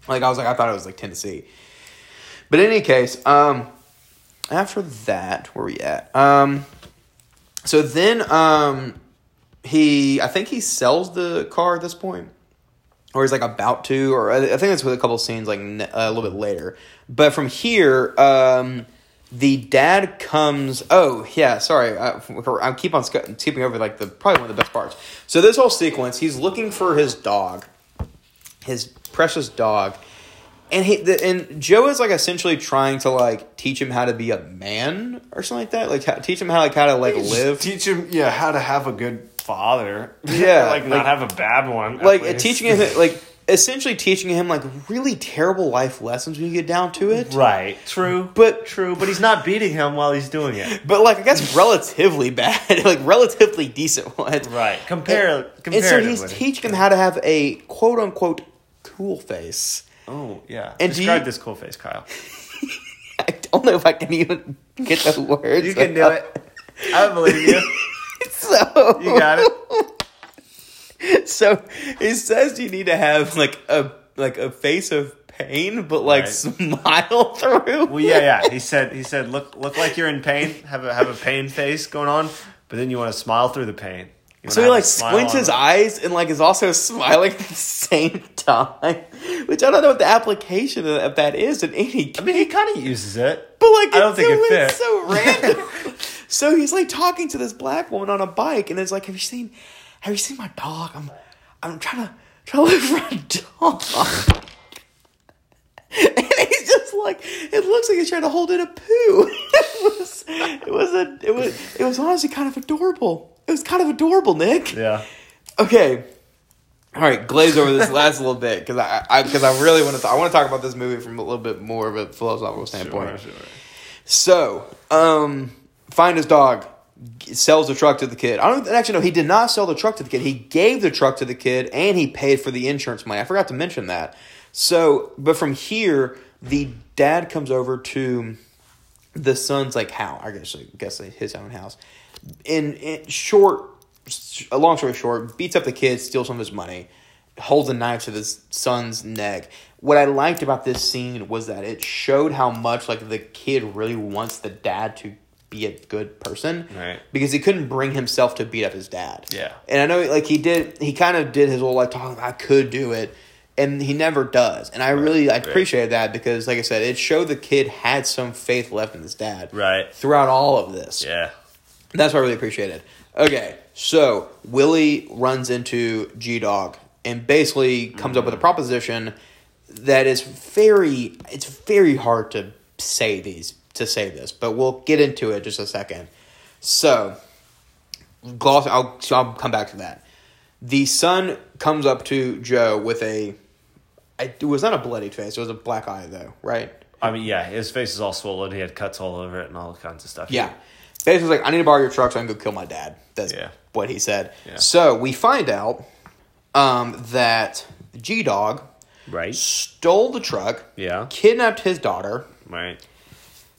Like I was like, I thought it was like Tennessee. But in any case, um, after that, where we at? Um, so then, um, he, I think he sells the car at this point, or he's like about to, or I think it's with a couple scenes like ne- a little bit later. But from here, um, the dad comes. Oh yeah, sorry, I, I keep on skipping over like the probably one of the best parts. So this whole sequence, he's looking for his dog, his precious dog. And he the, and Joe is like essentially trying to like teach him how to be a man or something like that, like how, teach him how like how to like live. Teach him, yeah, how to have a good father. Yeah, like, like- not have a bad one. like least. teaching him like essentially teaching him like really terrible life lessons when you get down to it. Right. True. But True, but he's not beating him while he's doing it. but like I guess relatively bad, like relatively decent ones. Right. Compare. And so he's teaching him how to have a quote unquote cool face. Oh yeah. And Describe you- this cool face, Kyle. I don't know if I can even get the words. You can do it. I believe you. So You got it. So it says you need to have like a like a face of pain, but like Right. smile through. Well, yeah, yeah. He said. He said, look, look like you're in pain. Have a have a pain face going on, but then you want to smile through the pain. So he like squints his eyes and like is also smiling at the same time, which I don't know what the application of that is in any. I mean, he kind of uses it. But like, I don't it's think it it's fit. so random. So he's like talking to this black woman on a bike, and it's like, "Have you seen? Have you seen my dog? I'm, I'm trying to trying to look for a dog." And he's just like, it looks like he's trying to hold in a poo. It was, it was a, it was, it was honestly kind of adorable. It was kind of adorable, Nick. Yeah. Okay. All right, glaze over this last little bit because I, I, because I really want to, I want to talk about this movie from a little bit more of a philosophical standpoint. Sure, sure. So, um, find his dog, sells the truck to the kid. I don't actually know. He did not sell the truck to the kid. He gave the truck to the kid, and he paid for the insurance money. I forgot to mention that. So, but from here, the dad comes over to the son's like how I guess I guess his own house. In, in short, a long story short, beats up the kid, steals some of his money, holds a knife to his son's neck. What I liked about this scene was that it showed how much like the kid really wants the dad to be a good person, Right. Because he couldn't bring himself to beat up his dad, Yeah. And I know like he did, he kind of did his whole like talking. I could do it. And he never does, and I really I right. appreciated that because, like I said, it showed the kid had some faith left in his dad, Right. throughout all of this. Yeah. That's what I really appreciated. Okay, so Willie runs into G Dog and basically comes up with a mm. proposition that is very it's very hard to say these to say this, but we'll get into it just a second. So gloss I'll I'll come back to that. The son comes up to Joe with a I- it was not a bloody face, it was a black eye though, right? I mean, yeah. His face is all swollen. He had cuts all over it and all kinds of stuff. Yeah. Basically, like, I need to borrow your truck so I can go kill my dad. That's Yeah. what he said. Yeah. So we find out um, that G Dog Right. stole the truck, Yeah. kidnapped his daughter, Right.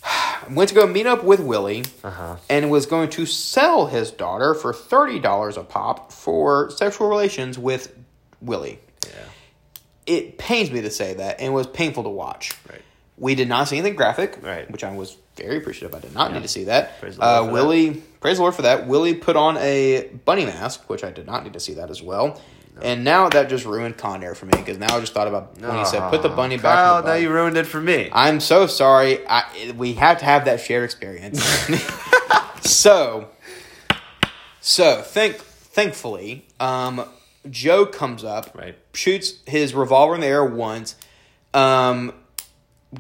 went to go meet up with Willie, Uh huh. and was going to sell his daughter for $30 a pop for sexual relations with Willie. Yeah. It pains me to say that, and was painful to watch. Right. We did not see anything graphic, Right. which I was very appreciative. I did not need to see that. Praise the Lord uh, for that. Willie, praise the Lord for that. Willie put on a bunny mask, which I did not need to see that as well. And now that just ruined Con Air for me because now I just thought about when he said put the bunny back. Kyle, in the now bun." you ruined it for me. I'm so sorry. I, we have to have that shared experience. so, so thank thankfully, um, Joe comes up, Right. shoots his revolver in the air once, um,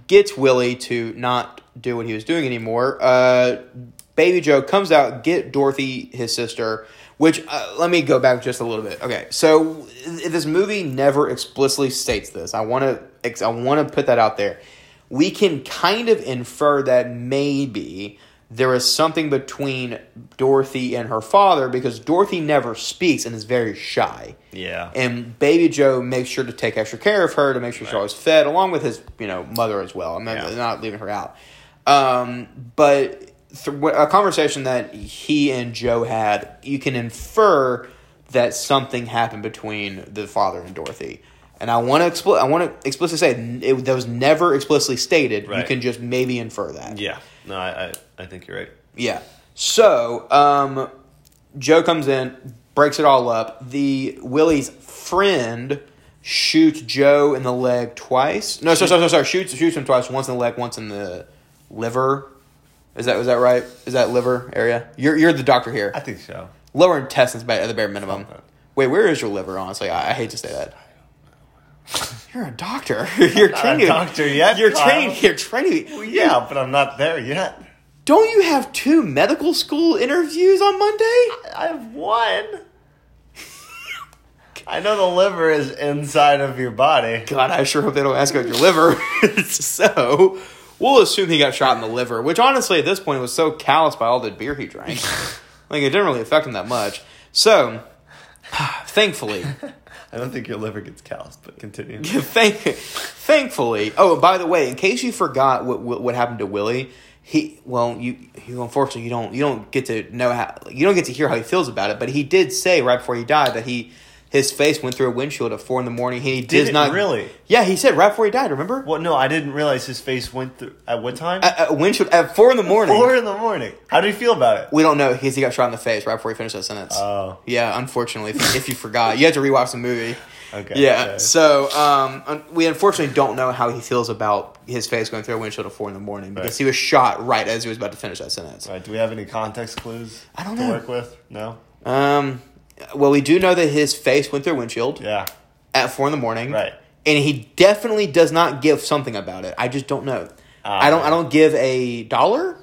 gets Willie to not do what he was doing anymore. Uh, Baby Joe comes out, get Dorothy, his sister. Which uh, let me go back just a little bit. Okay, so this movie never explicitly states this. I want to I want to put that out there. We can kind of infer that maybe there is something between Dorothy and her father because Dorothy never speaks and is very shy. Yeah. And Baby Joe makes sure to take extra care of her to make sure she's always fed, along with his you know mother as well. I'm not, Yeah. not leaving her out. Um, but a conversation that he and Joe had, you can infer that something happened between the father and Dorothy. And I want to expl- I want to explicitly say it, that was never explicitly stated. You can just maybe infer that. Yeah. No, I, I, I think you're right. Yeah. So, um, Joe comes in, breaks it all up. The Willie's friend shoots Joe in the leg twice. No, sorry, sorry, sorry, sorry. Shoots shoots him twice. Once in the leg, once in the liver. Is that was that right? Is that liver area? You're you're the doctor here. I think so. Lower intestines by at the bare minimum. Something. Wait, where is your liver? Honestly, I, I hate to say that. You're a doctor. You're Not a training. doctor yet, You're Kyle. training. You're training. Well, yeah, but I'm not there yet. Don't you have two medical school interviews on Monday? I have one. I know the liver is inside of your body. God, I sure hope they don't ask about your liver. so, we'll assume he got shot in the liver, which honestly at this point was so calloused by all the beer he drank. like, it didn't really affect him that much. So, thankfully, I don't think your liver gets calloused, but continue. thank, thankfully. Oh, by the way, in case you forgot what what, what happened to Willie, he well, you, you unfortunately you don't you don't get to know how you don't get to hear how he feels about it. But he did say right before he died that he his face went through a windshield at four in the morning. He Did does not really? Yeah, he said right before he died. Remember? Well, no, I didn't realize his face went through. At what time? A, a windshield at four in the morning. Four in the morning. How did he feel about it? We don't know because he got shot in the face right before he finished that sentence. Oh. yeah, unfortunately, if, if you forgot, you had to rewatch the movie. Okay. Yeah, okay. so um, we unfortunately don't know how he feels about his face going through a windshield at four in the morning because Right. he was shot right as he was about to finish that sentence. All right, do we have any context clues I don't know. to work with? No? Um, well, we do know that his face went through a windshield Yeah. at four in the morning, Right. And he definitely does not give something about it. I just don't know. Ah, I don't. I don't give a dollar.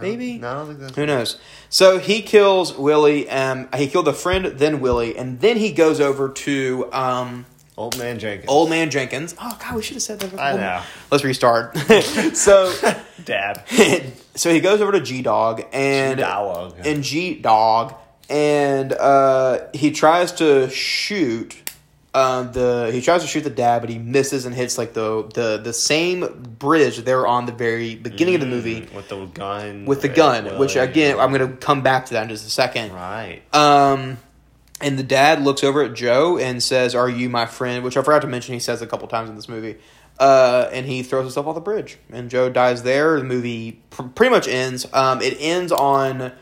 Maybe No, I don't think that's. Who knows? So he kills Willie. Um, he killed the friend, then Willie, and then he goes over to um, Old man Jenkins. Old Man Jenkins. Oh God, we should have said that. I know. Let's restart. so, Dad. so he goes over to G Dog and G-Dog. and G Dog, and uh, he tries to shoot. Uh, the he tries to shoot the dad, but he misses and hits like the the the same bridge they were on the very beginning of the movie With the gun. with the gun, Willie. which again I'm gonna come back to that in just a second. Right. Um, and the dad looks over at Joe and says, "Are you my friend?" Which I forgot to mention. He says a couple times in this movie. Uh, and he throws himself off the bridge, and Joe dies there. The movie pr- pretty much ends. Um, it ends on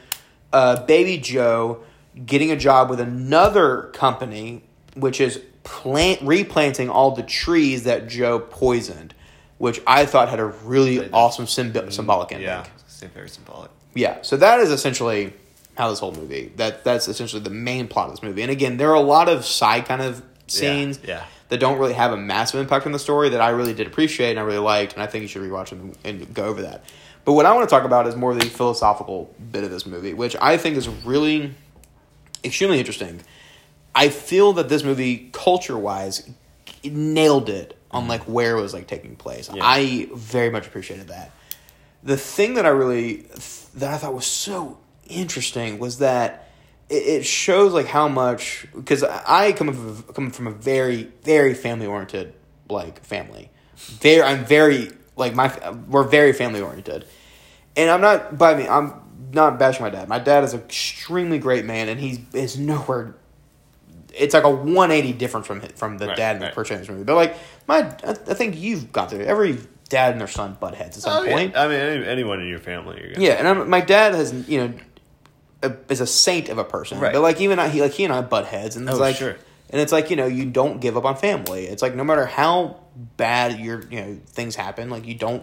uh, Baby Joe getting a job with another company, which is plant replanting all the trees that Joe poisoned, which I thought had a really awesome symb- symbolic ending. Yeah. Very symbolic. Yeah, so that is essentially how this whole movie. That that's essentially the main plot of this movie. And again, there are a lot of side kind of scenes yeah. that don't really have a massive impact on the story that I really did appreciate and I really liked, and I think you should rewatch them and go over that. But what I want to talk about is more the philosophical bit of this movie, which I think is really extremely interesting. I feel that this movie, culture wise, nailed it on like where it was like taking place. Yeah. I very much appreciated that. The thing that I really that I thought was so interesting was that it, shows like how much because I come from come from a very very family oriented like family. Very, I'm very like my we're very family oriented, and I'm not by me. I'm not bashing my dad. My dad is an extremely great man, and he's is nowhere. It's like a 180 difference from from the Right, dad in the right. Transformers movie. But like my, I, I think you've gone through it. every dad and their son butt heads at some Oh, yeah. point. I mean, any, anyone in your family, you're gonna. Yeah, and I'm, my dad has you know a, is a saint of a person, Right. but like even I, he like he and I butt heads, and it's Oh, like sure. And it's like you know you don't give up on family. It's like no matter how bad your you know things happen, like you don't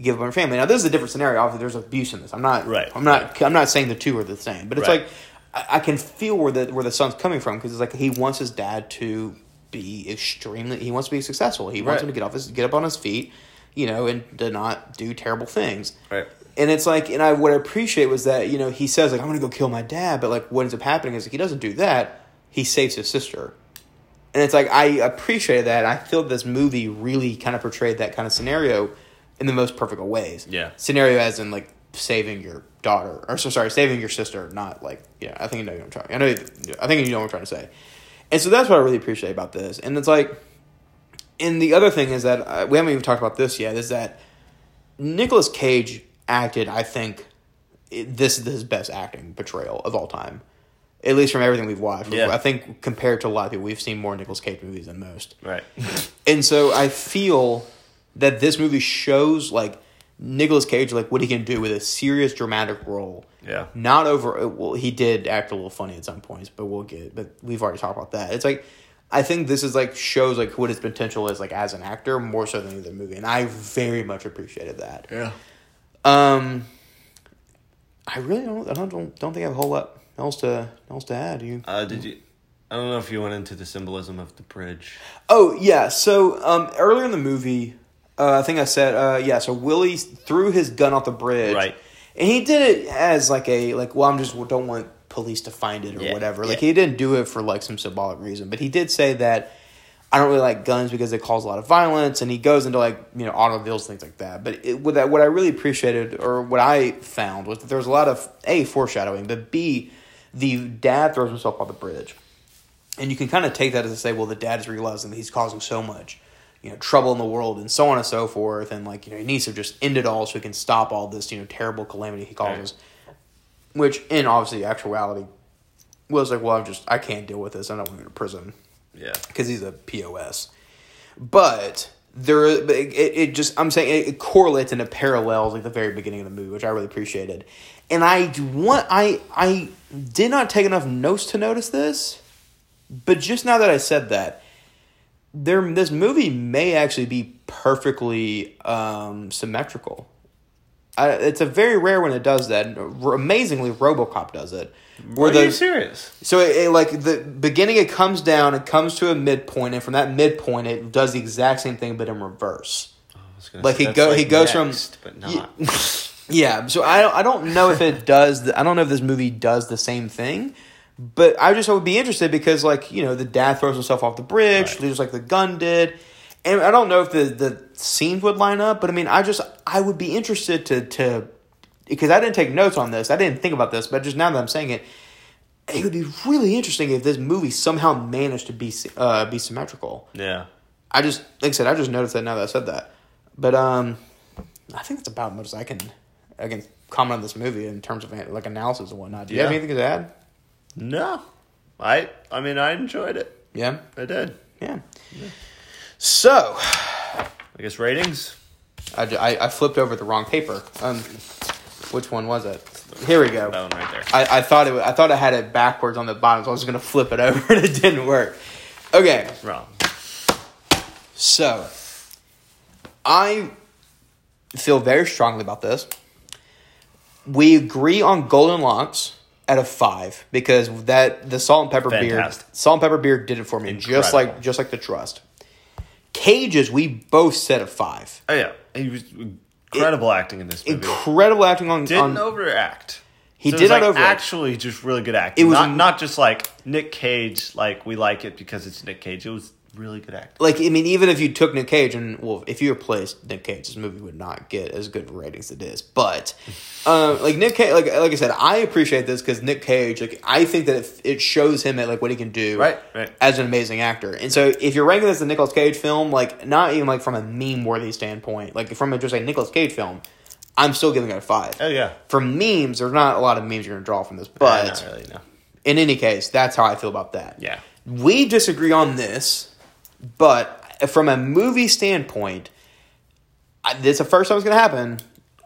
give up on your family. Now this is a different scenario. Obviously, there's abuse in this. I'm not Right. I'm not I'm not saying the two are the same, but it's Right. like I, I can feel where the where the son's coming from because it's like he wants his dad to be extremely. He wants to be successful. He wants Right. him to get off his get up on his feet. you know, and to not do terrible things. Right. And it's like, and I what I appreciate was that you know he says like I'm gonna go kill my dad, but like what ends up happening is like, he doesn't do that. He saves his sister, and it's like I appreciate that. I feel this movie really kind of portrayed that kind of scenario in the most perfect ways. Yeah. scenario as in like saving your daughter, or so sorry, saving your sister, not like yeah. I think you know what I'm trying. I know. I think you know what I'm trying to say, and so that's what I really appreciate about this. And it's like, and the other thing is that uh, we haven't even talked about this yet. Is that Nicolas Cage acted? I think it, this is his best acting portrayal of all time. At least from everything we've watched. Yeah. I think compared to a lot of people, we've seen more Nicolas Cage movies than most. Right. And so I feel that this movie shows like Nicolas Cage like what he can do with a serious dramatic role. Yeah. Not over well he did act a little funny at some points, but we'll get but we've already talked about that. It's like I think this is like shows like what his potential is like as an actor more so than the movie and I very much appreciated that. Yeah. Um I really don't I don't don't, don't think I have a whole lot else to else to add. You Uh, did you? I don't know if you went into the symbolism of the bridge. Oh yeah, so um, earlier in the movie, uh, I think I said uh, yeah. So Willie threw his gun off the bridge, Right. And he did it as like a like well, I'm just don't want police to find it or Yeah, whatever. Like yeah. he didn't do it for like some symbolic reason, but he did say that I don't really like guns because they cause a lot of violence, and he goes into like you know automobiles things like that. But it, what that what I really appreciated or what I found was that there was a lot of a foreshadowing, but b the dad throws himself off the bridge. And you can kind of take that as to say, well, the dad is realizing that he's causing so much, you know, trouble in the world and so on and so forth, and like you know, he needs to just end it all so he can stop all this, you know, terrible calamity he causes. Which, in obviously actuality, was like, well, I'm just I can't deal with this. I don't want to go to prison Yeah. because he's a pos. But there, it, it, it just I'm saying it, it correlates and it parallels like the very beginning of the movie, which I really appreciated. And I want I I did not take enough notes to notice this, but just now that I said that, there this movie may actually be perfectly um, symmetrical. I, it's a very rare when it does that. Amazingly, RoboCop does it. Where Are the, you serious? so it, it, like the beginning, it comes down, it comes to a midpoint, and from that midpoint, it does the exact same thing but in reverse. Gonna Like he go- he goes from- but not. Yeah, so I don't, I don't know if it does. The, I don't know if this movie does the same thing, but I just would be interested because like you know the dad throws himself off the bridge, Right. just like the gun did, and I don't know if the the scenes would line up. But I mean, I just I would be interested to to because I didn't take notes on this. I didn't think about this, but just now that I'm saying it, it would be really interesting if this movie somehow managed to be uh, be symmetrical. yeah. I just like I said, I just noticed that now that I said that. But um, I think that's about as much as I can Can comment on this movie in terms of like analysis and whatnot. Do you have anything to add? No. I. I mean, I enjoyed it. Yeah, I did. yeah. So I guess ratings. I, I, I flipped over the wrong paper. Um, which one was it? Here we go. That one right there. I, I thought it I thought I had it backwards on the bottom, so I was gonna flip it over, and it didn't work. Okay, Wrong. So, I feel very strongly about this. We agree on Golden Locks at a five because that the salt and pepper Fantastic. beer, salt and pepper beer did it for me, just like just like the trust. Cages, we both said a five. Oh yeah, he was incredible acting in this movie. Incredible acting on. Didn't on overact. He So it did not like, overact. Actually, just really good acting. It was not not just like Nick Cage. Like we like it because it's Nick Cage. It was really good acting. like I mean, even if you took Nick Cage and well, if you replaced Nick Cage, this movie would not get as good ratings as it is. But um, like Nick Cage, like like I said, I appreciate this because Nick Cage, like I think that it, it shows him at like what he can do, Right, right. as an amazing actor. And so if you're ranking this as a Nicolas Cage film, like not even like from a meme worthy standpoint, like from a, just a Nicolas Cage film, I'm still giving it a five. Oh yeah, For memes, there's not a lot of memes you're gonna draw from this, but not really. No. in any case, that's how I feel about that. Yeah. We disagree on this, but from a movie standpoint, this is the first time it's going to happen.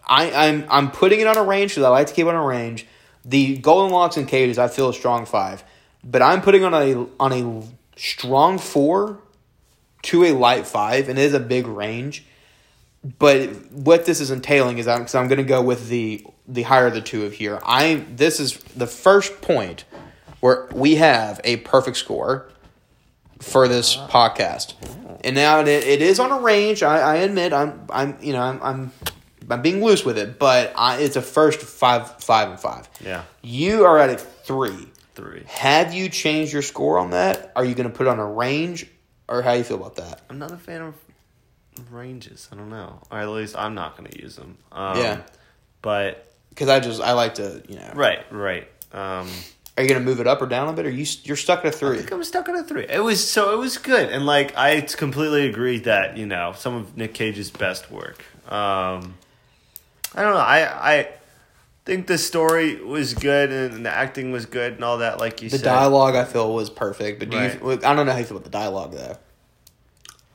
I, I'm I'm putting it on a range because I like to keep it on a range. The Golden Locks and Cages, I feel a strong five, but I'm putting on a on a strong four to a light five, and it is a big range. But what this is entailing is I'm, cause I'm going to go with the the higher of the two of here. I this is the first point where we have a perfect score. For this podcast. And now it, it is on a range. I, I admit I'm I'm you know I'm I'm, I'm being loose with it, but I, it's a first five five and five. Yeah. You are at a three. Three. Have you changed your score on that? Are you going to put it on a range, or how do you feel about that? I'm not a fan of ranges. I don't know. Or at least I'm not going to use them. Um, Yeah. But Because I just I like to you know. right, right. Um, Are you going to move it up or down a bit? Or you you're stuck at a I three? think I'm stuck on a three. It was so it was good, and like I completely agree that you know some of Nick Cage's best work. Um, I don't know. I I think the story was good and the acting was good and all that. Like you The said, dialogue I feel was perfect, but do Right. you? I don't know how you feel about the dialogue though.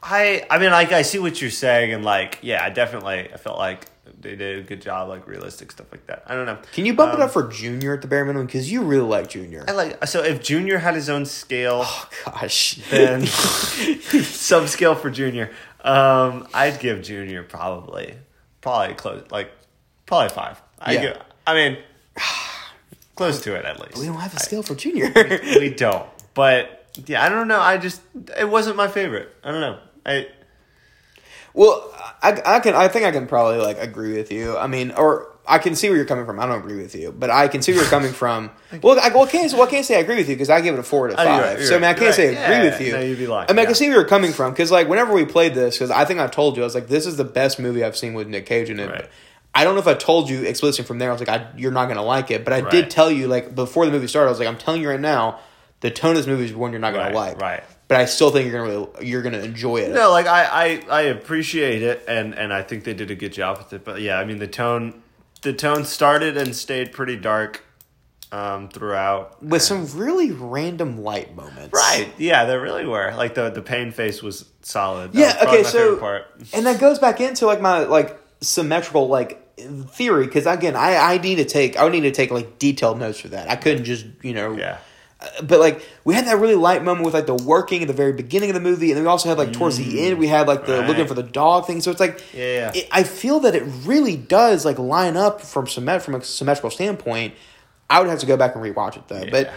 I I mean like I see what you're saying and like yeah, I definitely I felt like they did a good job like realistic stuff like that. I don't know. Can you bump it Um, up for Junior at the bare minimum? Because you really like Junior. I like so if Junior had his own scale. Oh gosh. then subscale for junior. Um, I'd give junior probably probably close like probably five. I Yeah. give, I mean close to it at least. we don't have a scale for Junior. we don't. But yeah, I don't know. I just it wasn't my favorite. I don't know. I well, I, I can. I think I can probably like agree with you. I mean, or I can see where you're coming from. I don't agree with you, but I can see where you're coming from. Well, I well, can't well, I can't say I agree with you because I give it a four to Oh, you're five. right, you're so I mean, I can't say I you're agree right. with you. Yeah, no, you'd be lying, I mean, I can see where you're coming from because like whenever we played this, because I think I told you I was like, this is the best movie I've seen with Nick Cage in it. Right. I don't know if I told you explicitly from there. I was like, I, you're not gonna like it, but I did tell you like before the movie started. I was like, I'm telling you right now, the tone of this movie is one you're not gonna Right, like. right. But I still think you're gonna really, you're gonna enjoy it. no, like I, I I appreciate it and and I think they did a good job with it. But yeah, I mean the tone the tone started and stayed pretty dark um throughout. with some really random light moments. Right. Yeah, there really were. Like the the pain face was solid. That Yeah. was Okay. So, and that goes back into like my like symmetrical like theory because again, I I need to take I would need to take like detailed notes for that. I couldn't just you know. Yeah. Uh, but like we had that really light moment with like the working at the very beginning of the movie, and then we also had like towards the end we had like the right. looking for the dog thing. So it's like Yeah, yeah. It, I feel that it really does like line up from symmet- from a symmetrical standpoint. I would have to go back and rewatch it though, but Yeah.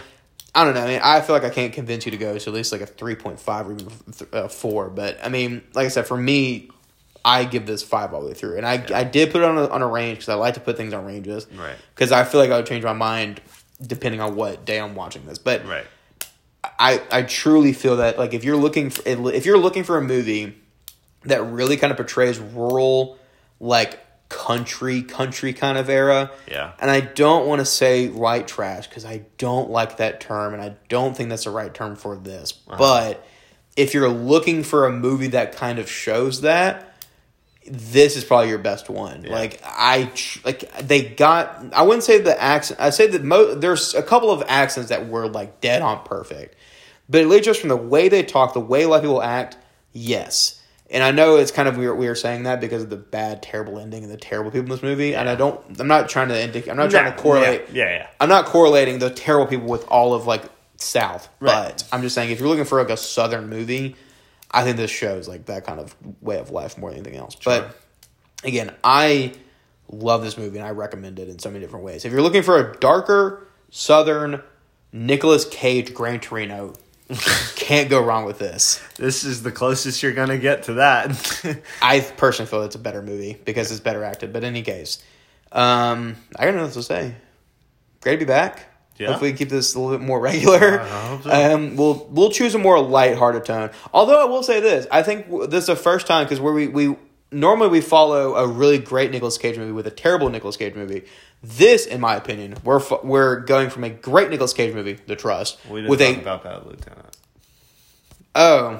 I don't know. I mean, I feel like I can't convince you to go to at least like a three point five or even a uh, four. But I mean, like I said, for me, I give this five all the way through, and I I did put it on a, on a range because I like to put things on ranges, Right. Because I feel like I would change my mind depending on what day I'm watching this, but Right. I I truly feel that like if you're looking for if you're looking for a movie that really kind of portrays rural like country country kind of era Yeah. and I don't want to say white trash because I don't like that term and I don't think that's the right term for this uh-huh. but if you're looking for a movie that kind of shows that this is probably your best one. Like I like they got I wouldn't say the accent. I say that mo- there's a couple of accents that were like dead on perfect. But at least just from the way they talk, the way a lot of people act, yes. And I know it's kind of weird we are saying that because of the bad, terrible ending and the terrible people in this movie. And I don't I'm not trying to indicate. I'm not trying to correlate Yeah, yeah. yeah. I'm not correlating the terrible people with all of like South, Right. but I'm just saying if you're looking for like a Southern movie, I think this shows like that kind of way of life more than anything else. But again, I love this movie and I recommend it in so many different ways. If you're looking for a darker Southern Nicolas Cage Gran Torino, can't go wrong with this. This is the closest you're gonna get to that. I personally feel it's a better movie because it's better acted. But in any case, um, I got nothing else to say. Great to be back. Yeah. Hopefully, we keep this a little bit more regular. So. Um, we'll we'll choose a more lighthearted tone. Although I will say this, I think this is the first time because where we we normally we follow a really great Nicolas Cage movie with a terrible Nicolas Cage movie. This, in my opinion, we're we're going from a great Nicolas Cage movie, The Trust, we didn't with talk a about Bad Lieutenant. Oh.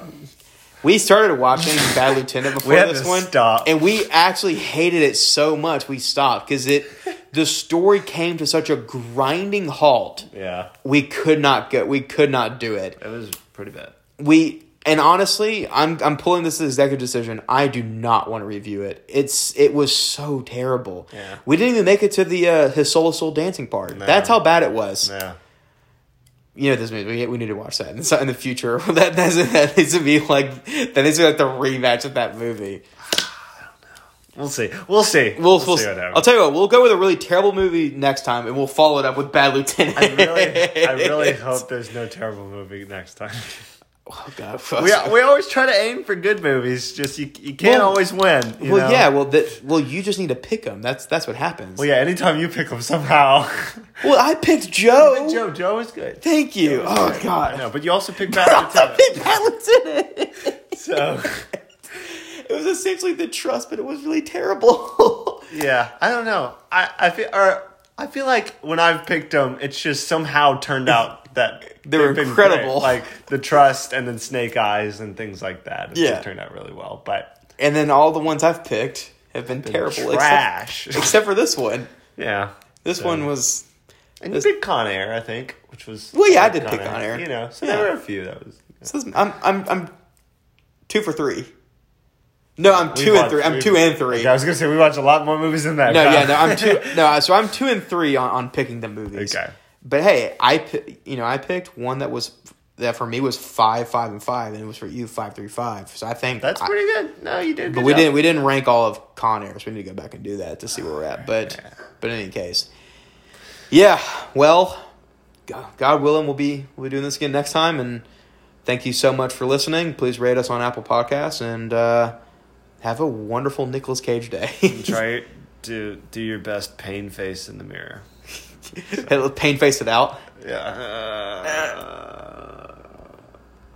We started watching Bad Lieutenant before this one, stop. and we actually hated it so much we stopped because it, the story came to such a grinding halt. Yeah, We could not go. We could not do it. it was pretty bad. We and honestly, I'm I'm pulling this as executive decision. I do not want to review it. It's it was so terrible. Yeah. We didn't even make it to the uh, his solo soul dancing part. That's how bad it was Yeah, you know this movie. We, we need to watch that in the, in the future. That that's, that needs to be like that needs to be like the rematch of that movie. we'll see. We'll see. We'll, see. we'll, see what happens. I'll tell you what. We'll go with a really terrible movie next time, and we'll follow it up with Bad Lieutenant. I really, I really hope there's no terrible movie next time. Oh god. We, we always try to aim for good movies. Just you, you can't Well- always win. you well, know? yeah. Well, that. Well, you just need to pick them. That's that's what happens. Well, yeah. Anytime you pick them, somehow. Well, I picked Joe. Joe, Joe is good. Thank you. Oh god. know, but you also picked Bastard I picked. Alex it. So It was essentially the trust, but it was really terrible. yeah, I don't know. I I feel or I feel like when I've picked them, it's just somehow turned out that They were incredible. Like the trust and then Snake Eyes and things like that. It's Yeah. turned out really well, but and then all the ones I've picked have been terrible, except, trash. except for this one. yeah, This So- one was. And you picked Con Air, I think, which was Well, yeah, I did pick Con Air. You know, so Yeah. there were a few that was. so I'm I'm I'm two for three. No, I'm We two and three. I'm we- two and three. Okay, I was gonna say we watch a lot more movies than that. No, yeah, no, I'm two. No, so I'm two and three on, on picking the movies. Okay. But hey, I you know I picked one that was that for me was five, five, and five, and it was for you five, three, five. So I think That's I- pretty good. No, you did. But good we job. didn't we didn't rank all of Con Air, so we need to go back and do that to see where we're at. But but in any case, yeah. Well, God, God willing, we'll be we'll be doing this again next time. And thank you so much for listening. Please rate us on Apple Podcasts and uh, have a wonderful Nicolas Cage day. Try to do your best pain face in the mirror. Pain face it out. Yeah. Uh,